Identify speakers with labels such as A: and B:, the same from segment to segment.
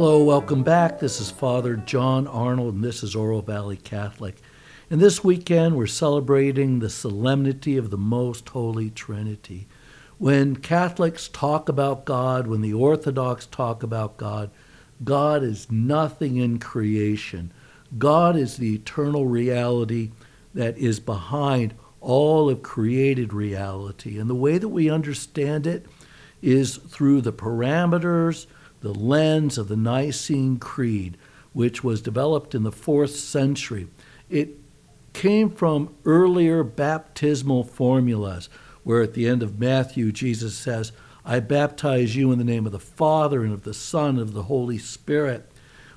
A: Hello, welcome back. This is Father John Arnold, and this is Oro Valley Catholic. And this weekend, we're celebrating the solemnity of the Most Holy Trinity. When Catholics talk about God, when the Orthodox talk about God, God is nothing in creation. God is the eternal reality that is behind all of created reality. And the way that we understand it is through the parameters, the lens of the Nicene Creed, which was developed in the fourth century. It came from earlier baptismal formulas, where at the end of Matthew, Jesus says, I baptize you in the name of the Father and of the Son and of the Holy Spirit.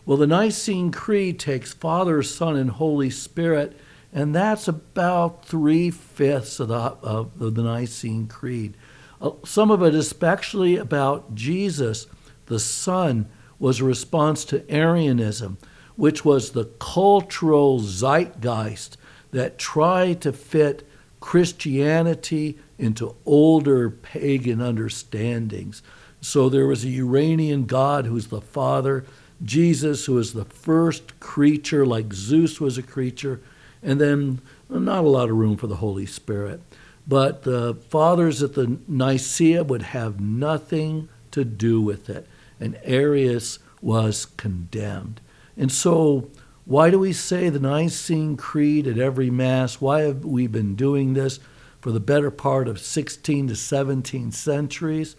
A: Well, the Nicene Creed takes Father, Son, and Holy Spirit, and that's about three fifths of the, of the Nicene Creed. Uh, some of it, especially about Jesus, the Son was a response to Arianism, which was the cultural zeitgeist that tried to fit Christianity into older pagan understandings. So there was a Uranian god who's the father, Jesus, who is the first creature, like Zeus was a creature, and then not a lot of room for the Holy Spirit. But the fathers at the Nicaea would have nothing to do with it and Arius was condemned. And so, why do we say the Nicene Creed at every Mass? Why have we been doing this for the better part of 16 to 17 centuries?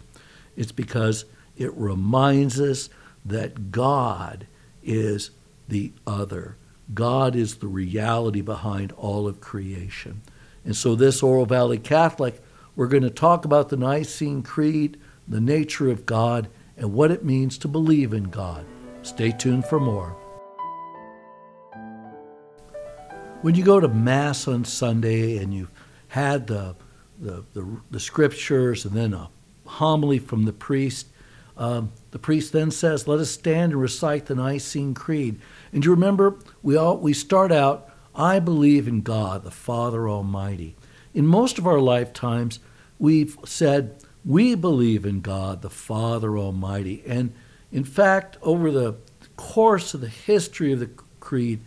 A: It's because it reminds us that God is the other. God is the reality behind all of creation. And so, this Oro Valley Catholic, we're going to talk about the Nicene Creed, the nature of God, and what it means to believe in God. Stay tuned for more. When you go to Mass on Sunday and you've had the, the, the, the scriptures and then a homily from the priest, um, the priest then says, Let us stand and recite the Nicene Creed. And you remember, we, all, we start out, I believe in God, the Father Almighty. In most of our lifetimes, we've said, we believe in God, the Father Almighty. And in fact, over the course of the history of the Creed,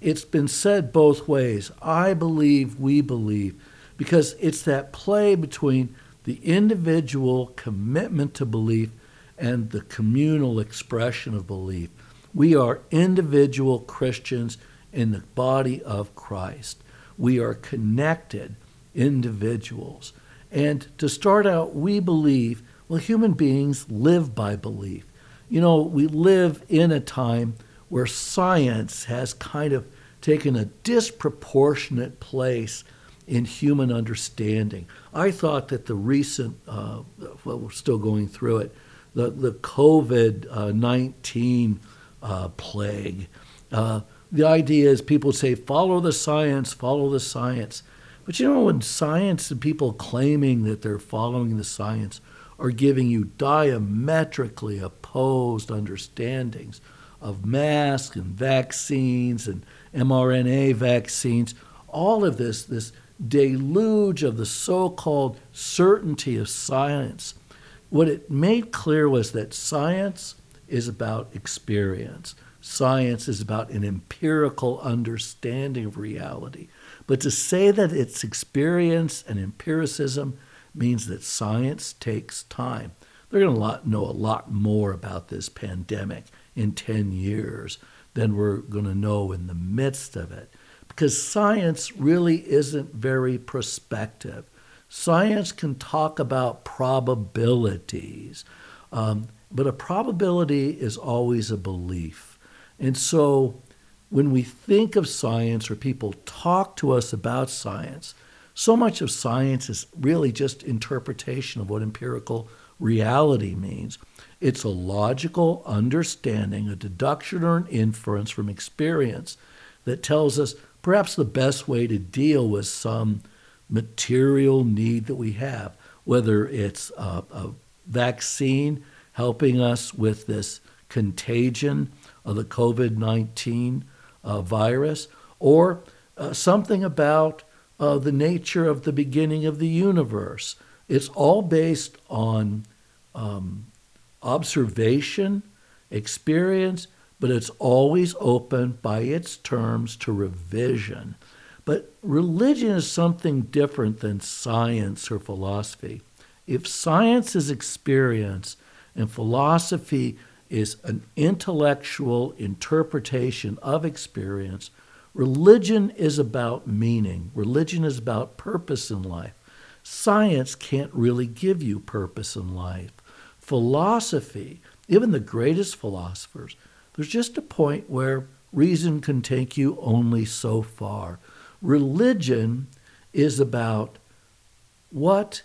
A: it's been said both ways. I believe, we believe, because it's that play between the individual commitment to belief and the communal expression of belief. We are individual Christians in the body of Christ. We are connected individuals. And to start out, we believe, well, human beings live by belief. You know, we live in a time where science has kind of taken a disproportionate place in human understanding. I thought that the recent, uh, well, we're still going through it, the, the COVID uh, 19 uh, plague. Uh, the idea is people say, follow the science, follow the science. But you know, when science and people claiming that they're following the science are giving you diametrically opposed understandings of masks and vaccines and mRNA vaccines, all of this, this deluge of the so called certainty of science, what it made clear was that science is about experience. Science is about an empirical understanding of reality. But to say that it's experience and empiricism means that science takes time. They're going to know a lot more about this pandemic in 10 years than we're going to know in the midst of it. Because science really isn't very prospective. Science can talk about probabilities, um, but a probability is always a belief. And so when we think of science or people talk to us about science, so much of science is really just interpretation of what empirical reality means. It's a logical understanding, a deduction or an inference from experience that tells us perhaps the best way to deal with some material need that we have, whether it's a, a vaccine helping us with this contagion of the COVID 19 uh, virus, or uh, something about uh, the nature of the beginning of the universe. It's all based on um, observation experience, but it's always open by its terms to revision. But religion is something different than science or philosophy. If science is experience and philosophy is an intellectual interpretation of experience, religion is about meaning. Religion is about purpose in life. Science can't really give you purpose in life. Philosophy, even the greatest philosophers, there's just a point where reason can take you only so far. Religion is about what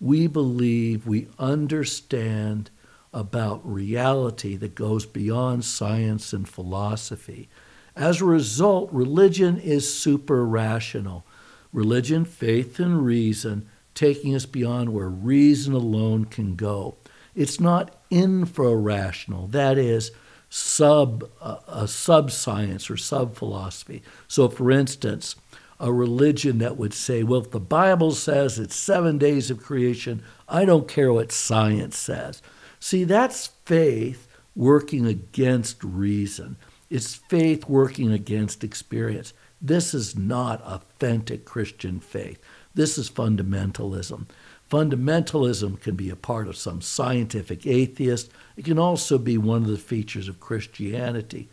A: we believe we understand about reality that goes beyond science and philosophy. As a result, religion is super rational. Religion, faith, and reason taking us beyond where reason alone can go. It's not infra rational, that is, sub uh, a sub science or sub philosophy. So, for instance, a religion that would say, well, if the Bible says it's seven days of creation, I don't care what science says. See, that's faith working against reason. It's faith working against experience. This is not authentic Christian faith. This is fundamentalism. Fundamentalism can be a part of some scientific atheist. It can also be one of the features of Christianity.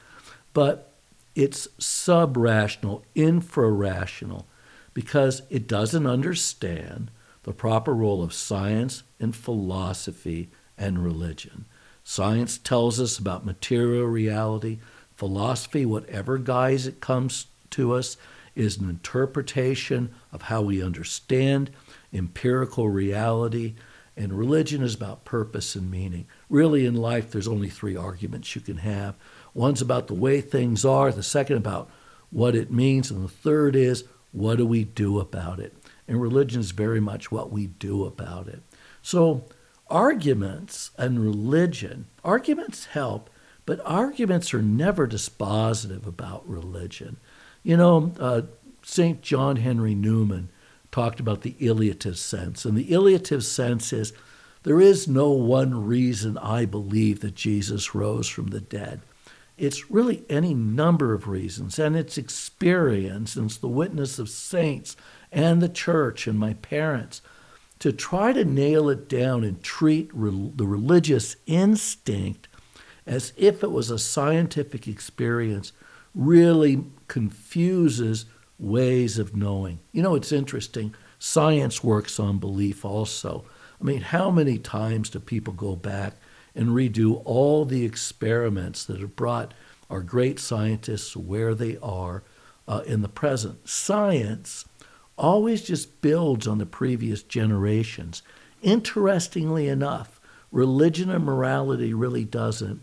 A: But it's sub rational, infra rational, because it doesn't understand the proper role of science and philosophy and religion. Science tells us about material reality. Philosophy, whatever guise it comes to us, is an interpretation of how we understand empirical reality. And religion is about purpose and meaning. Really, in life, there's only three arguments you can have one's about the way things are, the second about what it means, and the third is what do we do about it? And religion is very much what we do about it. So, arguments and religion, arguments help, but arguments are never dispositive about religion. You know, uh, St. John Henry Newman talked about the illative sense, and the illative sense is there is no one reason I believe that Jesus rose from the dead. It's really any number of reasons, and it's experience, and it's the witness of saints and the church and my parents to try to nail it down and treat re- the religious instinct as if it was a scientific experience really confuses ways of knowing. You know, it's interesting. Science works on belief also. I mean, how many times do people go back and redo all the experiments that have brought our great scientists where they are uh, in the present? Science always just builds on the previous generations. Interestingly enough, religion and morality really doesn't.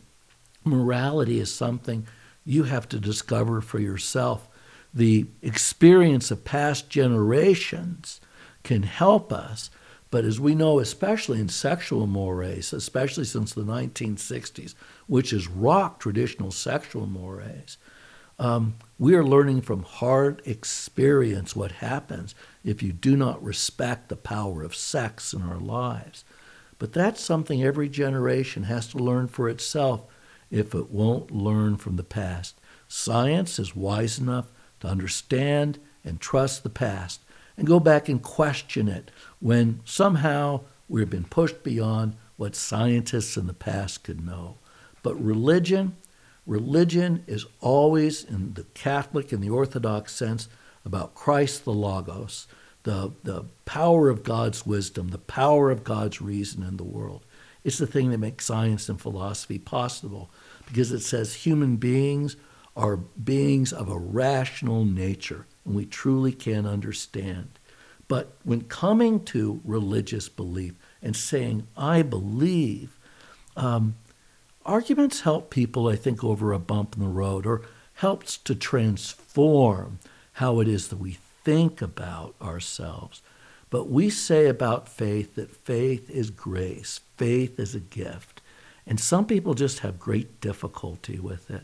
A: Morality is something you have to discover for yourself. The experience of past generations can help us, but as we know, especially in sexual mores, especially since the 1960s, which has rocked traditional sexual mores, um, we are learning from hard experience what happens if you do not respect the power of sex in our lives. But that's something every generation has to learn for itself if it won't learn from the past. Science is wise enough to understand and trust the past and go back and question it when somehow we've been pushed beyond what scientists in the past could know. But religion, religion is always, in the Catholic and the Orthodox sense, about Christ the Logos, the, the power of God's wisdom, the power of God's reason in the world. It's the thing that makes science and philosophy possible because it says human beings are beings of a rational nature and we truly can understand. But when coming to religious belief and saying, I believe, um, arguments help people, I think, over a bump in the road or helps to transform how it is that we think about ourselves. But we say about faith that faith is grace, faith is a gift. And some people just have great difficulty with it.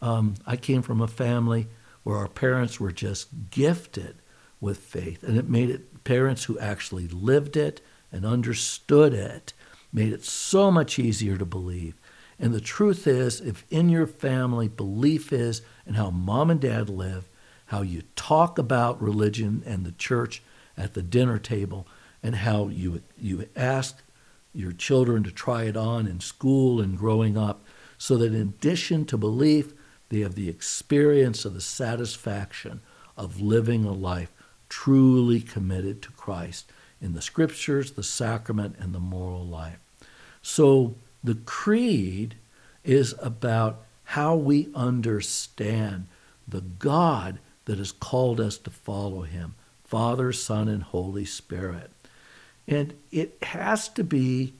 A: Um, I came from a family where our parents were just gifted with faith, and it made it parents who actually lived it and understood it made it so much easier to believe. And the truth is, if in your family belief is and how mom and dad live, how you talk about religion and the church at the dinner table, and how you, you ask your children to try it on in school and growing up, so that in addition to belief, they have the experience of the satisfaction of living a life truly committed to Christ in the scriptures, the sacrament, and the moral life. So the creed is about how we understand the God that has called us to follow him Father, Son, and Holy Spirit. And it has to be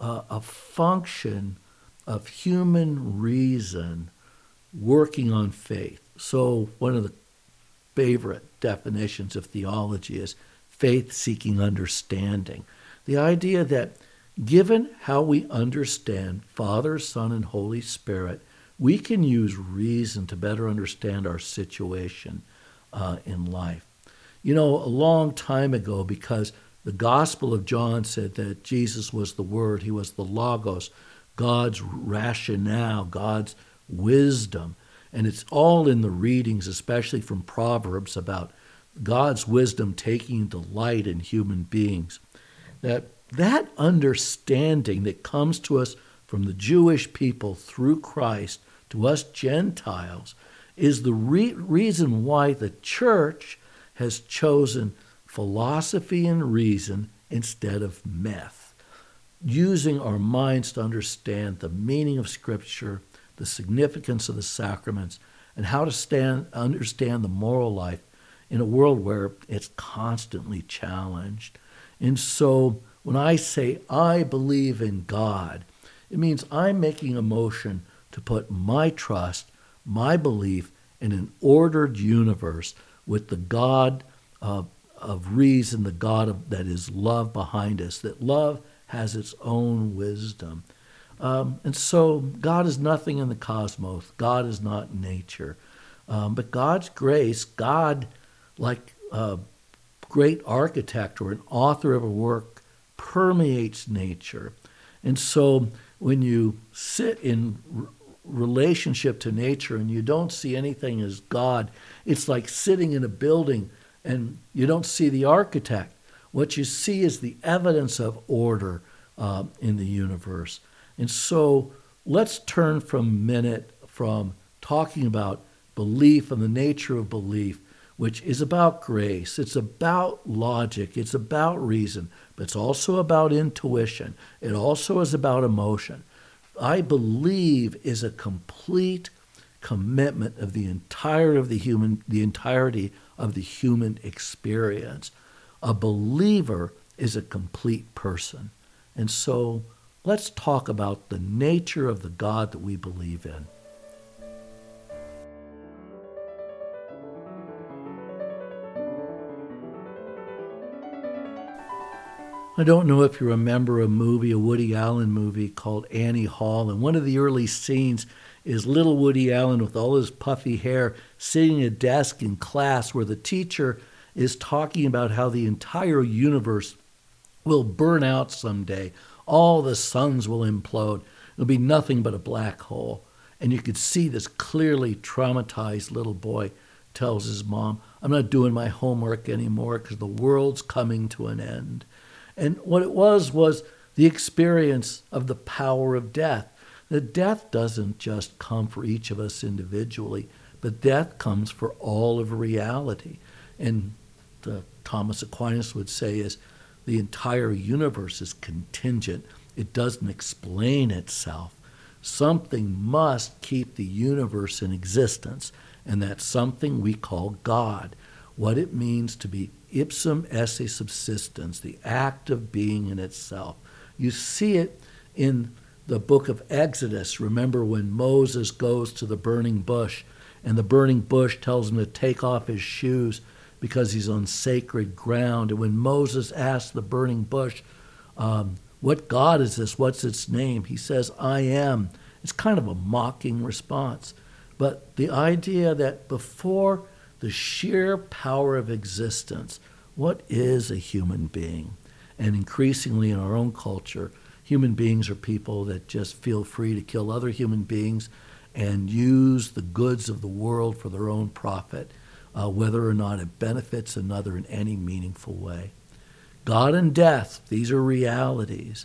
A: a, a function of human reason working on faith. So, one of the favorite definitions of theology is faith seeking understanding. The idea that given how we understand Father, Son, and Holy Spirit, we can use reason to better understand our situation uh, in life. You know, a long time ago, because the Gospel of John said that Jesus was the Word, He was the Logos, God's rationale, God's wisdom. And it's all in the readings, especially from Proverbs, about God's wisdom taking delight in human beings. That that understanding that comes to us from the Jewish people through Christ to us Gentiles is the re- reason why the church has chosen philosophy and reason instead of myth, using our minds to understand the meaning of Scripture, the significance of the sacraments, and how to stand, understand the moral life in a world where it's constantly challenged. And so when I say I believe in God, it means I'm making a motion to put my trust, my belief in an ordered universe with the God of, of reason, the God of, that is love behind us, that love has its own wisdom. Um, and so God is nothing in the cosmos. God is not nature. Um, but God's grace, God like a great architect or an author of a work, permeates nature. And so when you sit in relationship to nature and you don't see anything as God, it's like sitting in a building and you don't see the architect. What you see is the evidence of order uh, in the universe. And so let's turn a minute from talking about belief and the nature of belief which is about grace. It's about logic. It's about reason, but it's also about intuition. It also is about emotion. I believe is a complete commitment of the entire of the human the entirety of the human experience. A believer is a complete person. And so let's talk about the nature of the God that we believe in. I don't know if you remember a movie, a Woody Allen movie called Annie Hall, and one of the early scenes is little Woody Allen with all his puffy hair sitting at a desk in class where the teacher is talking about how the entire universe will burn out someday. All the suns will implode. It'll be nothing but a black hole. And you could see this clearly traumatized little boy tells his mom, I'm not doing my homework anymore because the world's coming to an end. And what it was was the experience of the power of death. That death doesn't just come for each of us individually, but death comes for all of reality. And Thomas Aquinas would say is the entire universe is contingent. It doesn't explain itself. Something must keep the universe in existence, and that something we call God. What it means to be ipsum esse subsistens, the act of being in itself. You see it in the book of Exodus. Remember when Moses goes to the burning bush, and the burning bush tells him to take off his shoes because he's on sacred ground. And when Moses asks the burning bush, um, What God is this? What's its name? He says, I am. It's kind of a mocking response. But the idea that before the sheer power of existence. What is a human being? And increasingly in our own culture, human beings are people that just feel free to kill other human beings and use the goods of the world for their own profit, uh, whether or not it benefits another in any meaningful way. God and death, these are realities.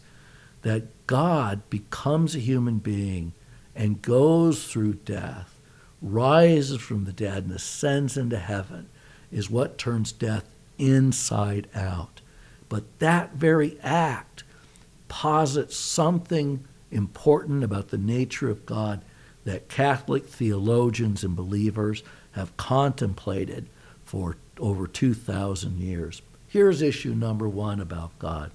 A: That God becomes a human being and goes through death, rises from the dead, and ascends into heaven is what turns death inside out. But that very act posits something important about the nature of God that Catholic theologians and believers have contemplated for over 2,000 years. Here's issue number one about God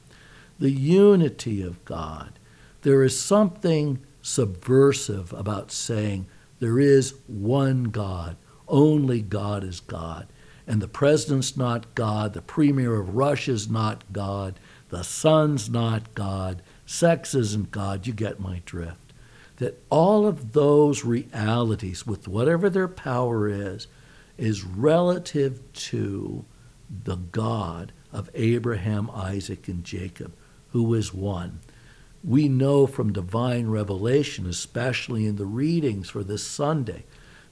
A: the unity of God. There is something subversive about saying there is one God, only God is God. And the president's not God, the premier of Russia's not God, the sun's not God, sex isn't God. You get my drift. That all of those realities, with whatever their power is, is relative to the God of Abraham, Isaac, and Jacob, who is one. We know from divine revelation, especially in the readings for this Sunday,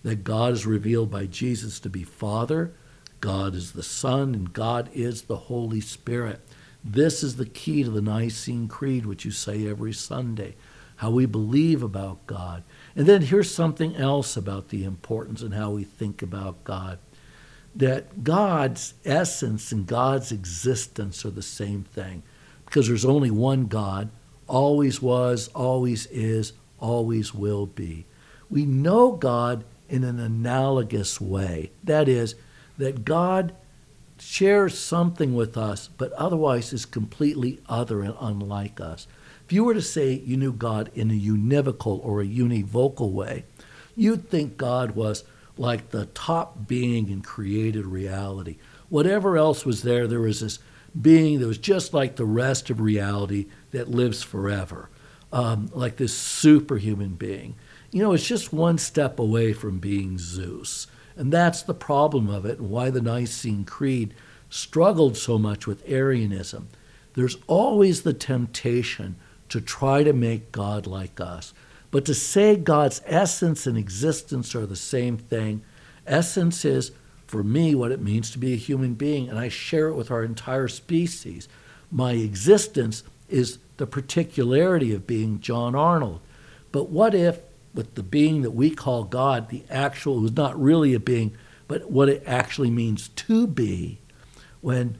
A: that God is revealed by Jesus to be Father, God is the Son, and God is the Holy Spirit. This is the key to the Nicene Creed, which you say every Sunday, how we believe about God. And then here's something else about the importance and how we think about God that God's essence and God's existence are the same thing because there's only one God, always was, always is, always will be. We know God in an analogous way. That is, that God shares something with us, but otherwise is completely other and unlike us. If you were to say you knew God in a univocal or a univocal way, you'd think God was like the top being in created reality. Whatever else was there, there was this being that was just like the rest of reality that lives forever, um, like this superhuman being. You know, it's just one step away from being Zeus. And that's the problem of it and why the Nicene Creed struggled so much with Arianism. There's always the temptation to try to make God like us. But to say God's essence and existence are the same thing, essence is, for me, what it means to be a human being, and I share it with our entire species. My existence is the particularity of being John Arnold. But what if, with the being that we call God, the actual, who's not really a being, but what it actually means to be, when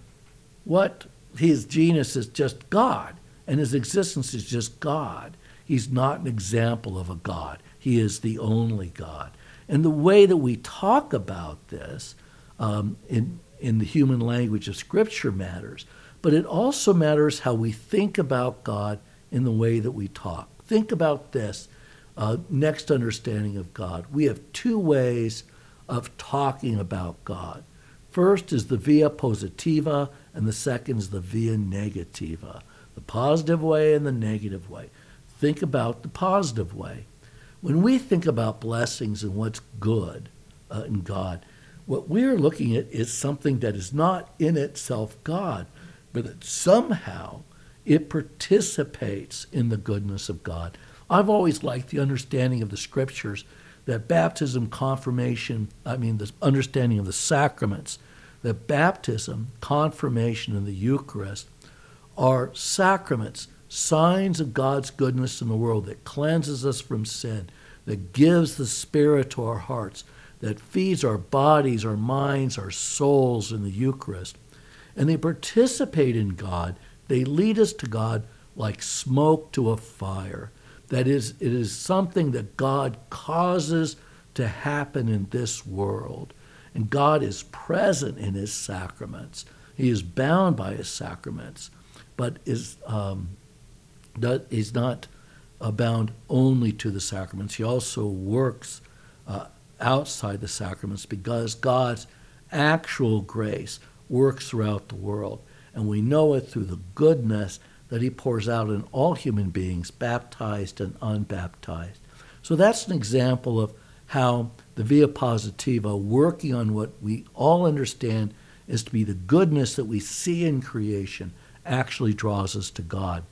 A: what his genus is just God and his existence is just God? He's not an example of a God. He is the only God. And the way that we talk about this um, in, in the human language of Scripture matters, but it also matters how we think about God in the way that we talk. Think about this uh, next understanding of God. We have two ways of talking about God. First is the via positiva, and the second is the via negativa the positive way and the negative way think about the positive way. When we think about blessings and what's good uh, in God, what we're looking at is something that is not in itself God, but that somehow it participates in the goodness of God. I've always liked the understanding of the scriptures that baptism, confirmation, I mean, the understanding of the sacraments, that baptism, confirmation, and the Eucharist are sacraments signs of God's goodness in the world that cleanses us from sin, that gives the Spirit to our hearts, that feeds our bodies, our minds, our souls in the Eucharist. And they participate in God. They lead us to God like smoke to a fire. That is, it is something that God causes to happen in this world. And God is present in his sacraments. He is bound by his sacraments, but is um, is not bound only to the sacraments. He also works uh, outside the sacraments because God's actual grace works throughout the world. And we know it through the goodness that He pours out in all human beings, baptized and unbaptized. So that's an example of how the Via Positiva, working on what we all understand is to be the goodness that we see in creation, actually draws us to God.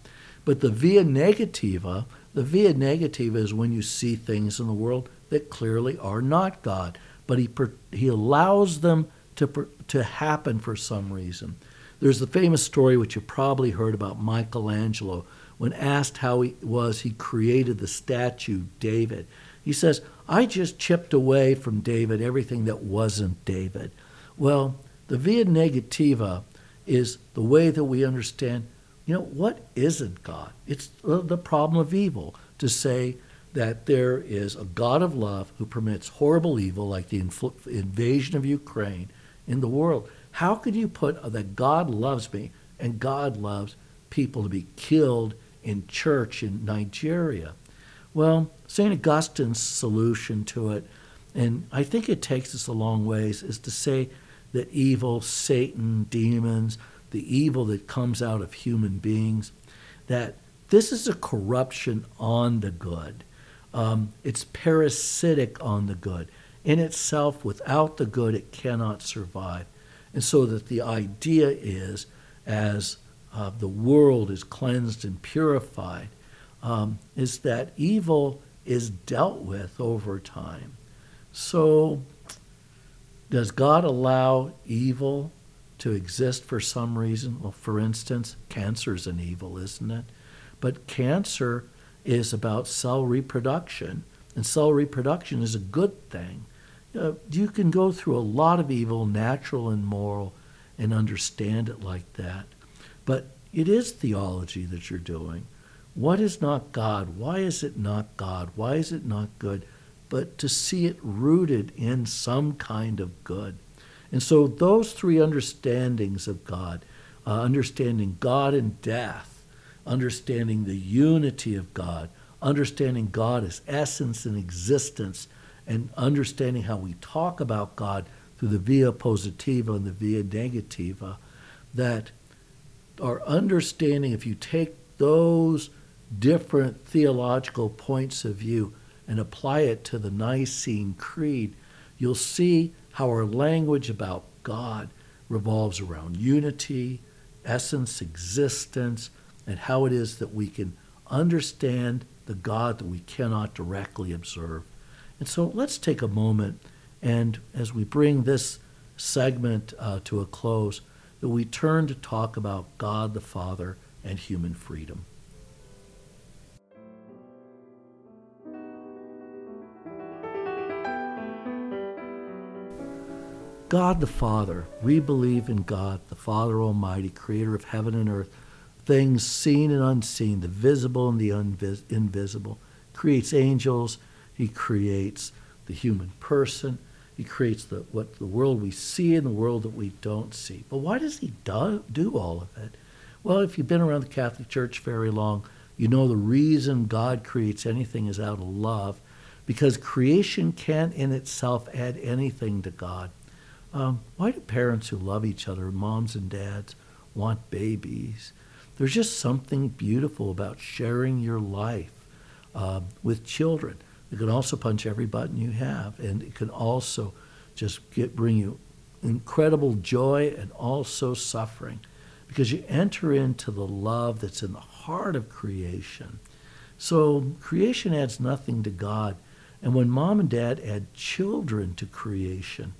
A: But the via negativa, the via negativa is when you see things in the world that clearly are not God, but he, he allows them to, to happen for some reason. There's the famous story, which you probably heard about Michelangelo, when asked how he was he created the statue David. He says, I just chipped away from David everything that wasn't David. Well, the via negativa is the way that we understand, you know, what isn't God? It's the problem of evil to say that there is a God of love who permits horrible evil like the invasion of Ukraine in the world. How could you put that God loves me and God loves people to be killed in church in Nigeria? Well, St. Augustine's solution to it, and I think it takes us a long ways, is to say that evil, Satan, demons, the evil that comes out of human beings, that this is a corruption on the good. Um, it's parasitic on the good. In itself, without the good, it cannot survive. And so that the idea is, as uh, the world is cleansed and purified, um, is that evil is dealt with over time. So, does God allow evil to exist for some reason? Well, for instance, cancer is an evil, isn't it? But cancer is about cell reproduction, and cell reproduction is a good thing. Uh, you can go through a lot of evil, natural and moral, and understand it like that. But it is theology that you're doing. What is not God? Why is it not God? Why is it not good? But to see it rooted in some kind of good. And so, those three understandings of God uh, understanding God and death, understanding the unity of God, understanding God as essence and existence, and understanding how we talk about God through the via positiva and the via negativa, that our understanding, if you take those different theological points of view and apply it to the Nicene Creed, you'll see how our language about God revolves around unity, essence, existence, and how it is that we can understand the God that we cannot directly observe. And so let's take a moment and as we bring this segment uh, to a close, that we turn to talk about God the Father and human freedom. God the Father, we believe in God, the Father Almighty, creator of heaven and earth, things seen and unseen, the visible and the invisible. Creates angels, he creates the human person, he creates the what the world we see and the world that we don't see. But why does he do, do all of it? Well, if you've been around the Catholic Church very long, you know the reason God creates anything is out of love, because creation can't in itself add anything to God. Um, why do parents who love each other, moms and dads, want babies? There's just something beautiful about sharing your life uh, with children. It can also punch every button you have, and it can also just get, bring you incredible joy and also suffering because you enter into the love that's in the heart of creation. So creation adds nothing to God. And when mom and dad add children to creation,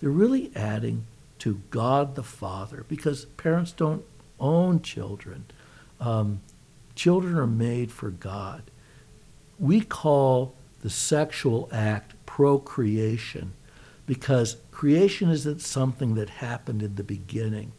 A: they're really adding to God the Father because parents don't own children. Um, children are made for God. We call the sexual act procreation because creation isn't something that happened in the beginning.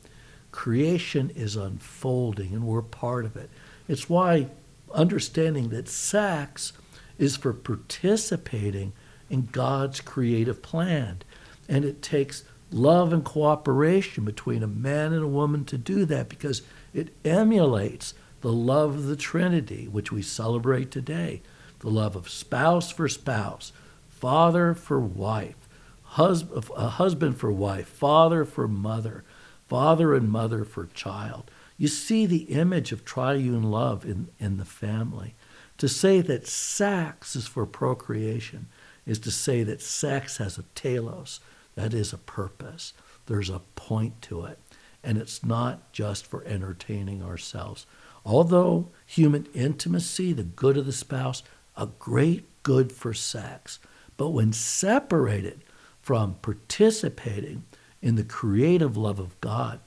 A: Creation is unfolding and we're part of it. It's why understanding that sex is for participating in God's creative plan. And it takes love and cooperation between a man and a woman to do that because it emulates the love of the Trinity, which we celebrate today the love of spouse for spouse, father for wife, hus- a husband for wife, father for mother, father and mother for child. You see the image of triune love in, in the family. To say that sex is for procreation is to say that sex has a telos, that is a purpose. There's a point to it. And it's not just for entertaining ourselves. Although human intimacy, the good of the spouse, a great good for sex. But when separated from participating in the creative love of God,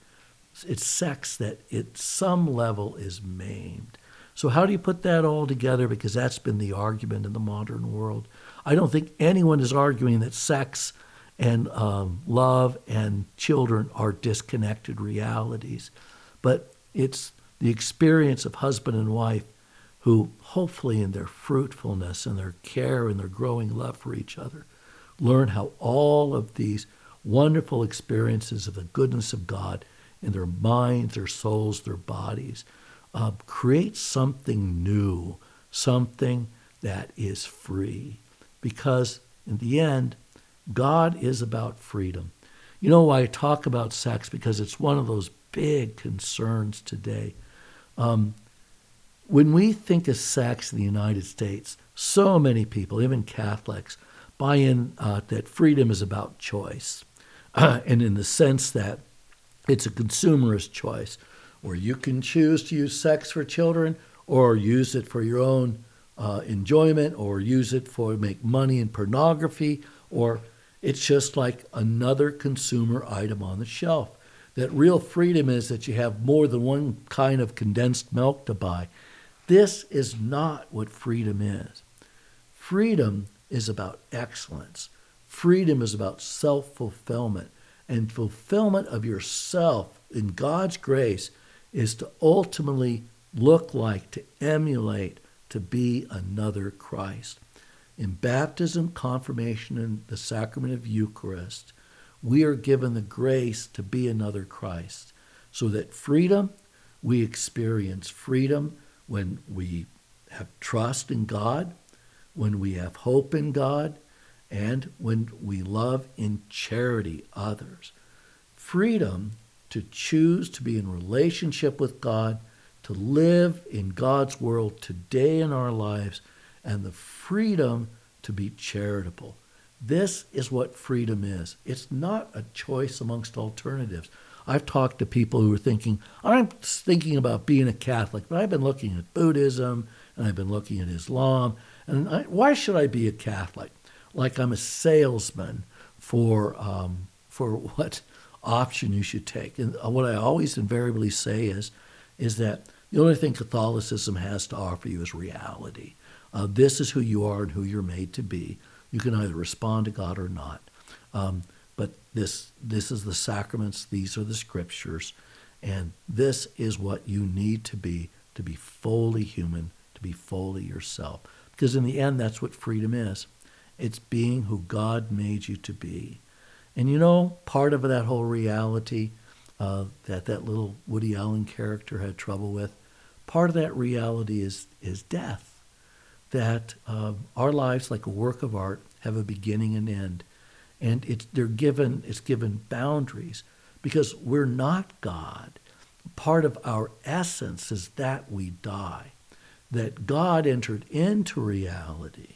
A: it's sex that at some level is maimed. So, how do you put that all together? Because that's been the argument in the modern world. I don't think anyone is arguing that sex and um, love and children are disconnected realities, but it's the experience of husband and wife who, hopefully, in their fruitfulness and their care and their growing love for each other, learn how all of these wonderful experiences of the goodness of God in their minds, their souls, their bodies uh, create something new, something that is free. Because in the end, God is about freedom. You know why I talk about sex? Because it's one of those big concerns today. Um, when we think of sex in the United States, so many people, even Catholics, buy in uh, that freedom is about choice. Uh, and in the sense that it's a consumerist choice where you can choose to use sex for children or use it for your own uh, enjoyment or use it for make money in pornography or it's just like another consumer item on the shelf. That real freedom is that you have more than one kind of condensed milk to buy. This is not what freedom is. Freedom is about excellence. Freedom is about self fulfillment. And fulfillment of yourself in God's grace is to ultimately look like, to emulate, to be another Christ. In baptism, confirmation, and the sacrament of Eucharist, we are given the grace to be another Christ. So that freedom, we experience freedom when we have trust in God, when we have hope in God, and when we love in charity others. Freedom to choose to be in relationship with God, to live in God's world today in our lives, and the freedom to be charitable. This is what freedom is. It's not a choice amongst alternatives. I've talked to people who are thinking, I'm thinking about being a Catholic, but I've been looking at Buddhism and I've been looking at Islam. And I, why should I be a Catholic? Like I'm a salesman for, um, for what option you should take. And what I always invariably say is, is that the only thing Catholicism has to offer you is reality. Uh, this is who you are and who you're made to be. You can either respond to God or not. Um, this, this is the sacraments, these are the scriptures, and this is what you need to be to be fully human, to be fully yourself. Because in the end, that's what freedom is it's being who God made you to be. And you know, part of that whole reality uh, that that little Woody Allen character had trouble with, part of that reality is, is death. That uh, our lives, like a work of art, have a beginning and end and it's they're given it's given boundaries because we're not God. Part of our essence is that we die. That God entered into reality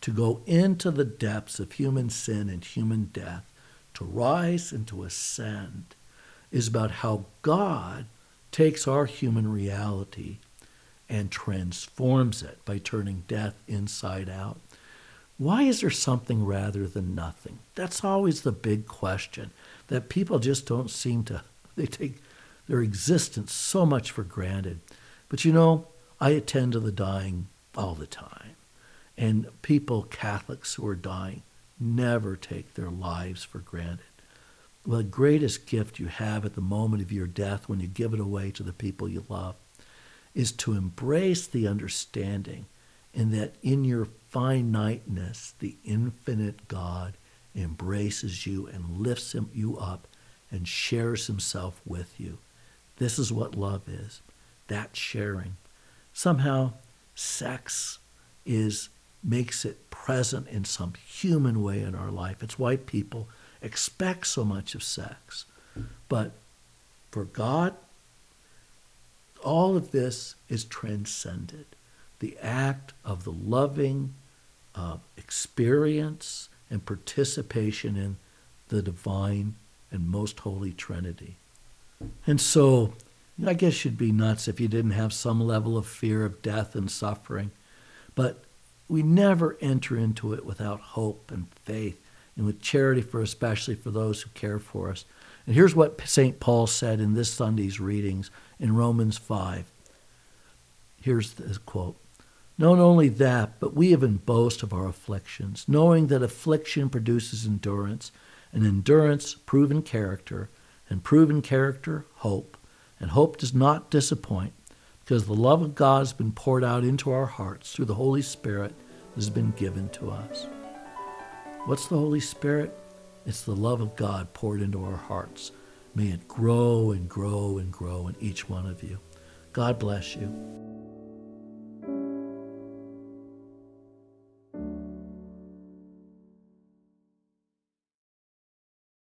A: to go into the depths of human sin and human death, to rise and to ascend, is about how God takes our human reality and transforms it by turning death inside out. Why is there something rather than nothing? That's always the big question that people just don't seem to, they take their existence so much for granted. But you know, I attend to the dying all the time. And people, Catholics who are dying, never take their lives for granted. The greatest gift you have at the moment of your death when you give it away to the people you love is to embrace the understanding and that in your finiteness, the infinite God embraces you and lifts you up and shares himself with you. This is what love is that sharing. Somehow, sex is makes it present in some human way in our life. It's why people expect so much of sex. But for God, all of this is transcended. The act of the loving, uh, experience and participation in the divine and most holy Trinity. And so I guess you'd be nuts if you didn't have some level of fear of death and suffering. But we never enter into it without hope and faith and with charity for especially for those who care for us. And here's what St. Paul said in this Sunday's readings in Romans 5. Here's the quote. Not only that, but we even boast of our afflictions, knowing that affliction produces endurance, and endurance, proven character, and proven character, hope. And hope does not disappoint, because the love of God has been poured out into our hearts through the Holy Spirit that has been given to us. What's the Holy Spirit? It's the love of God poured into our hearts. May it grow and grow and grow in each one of you. God bless you.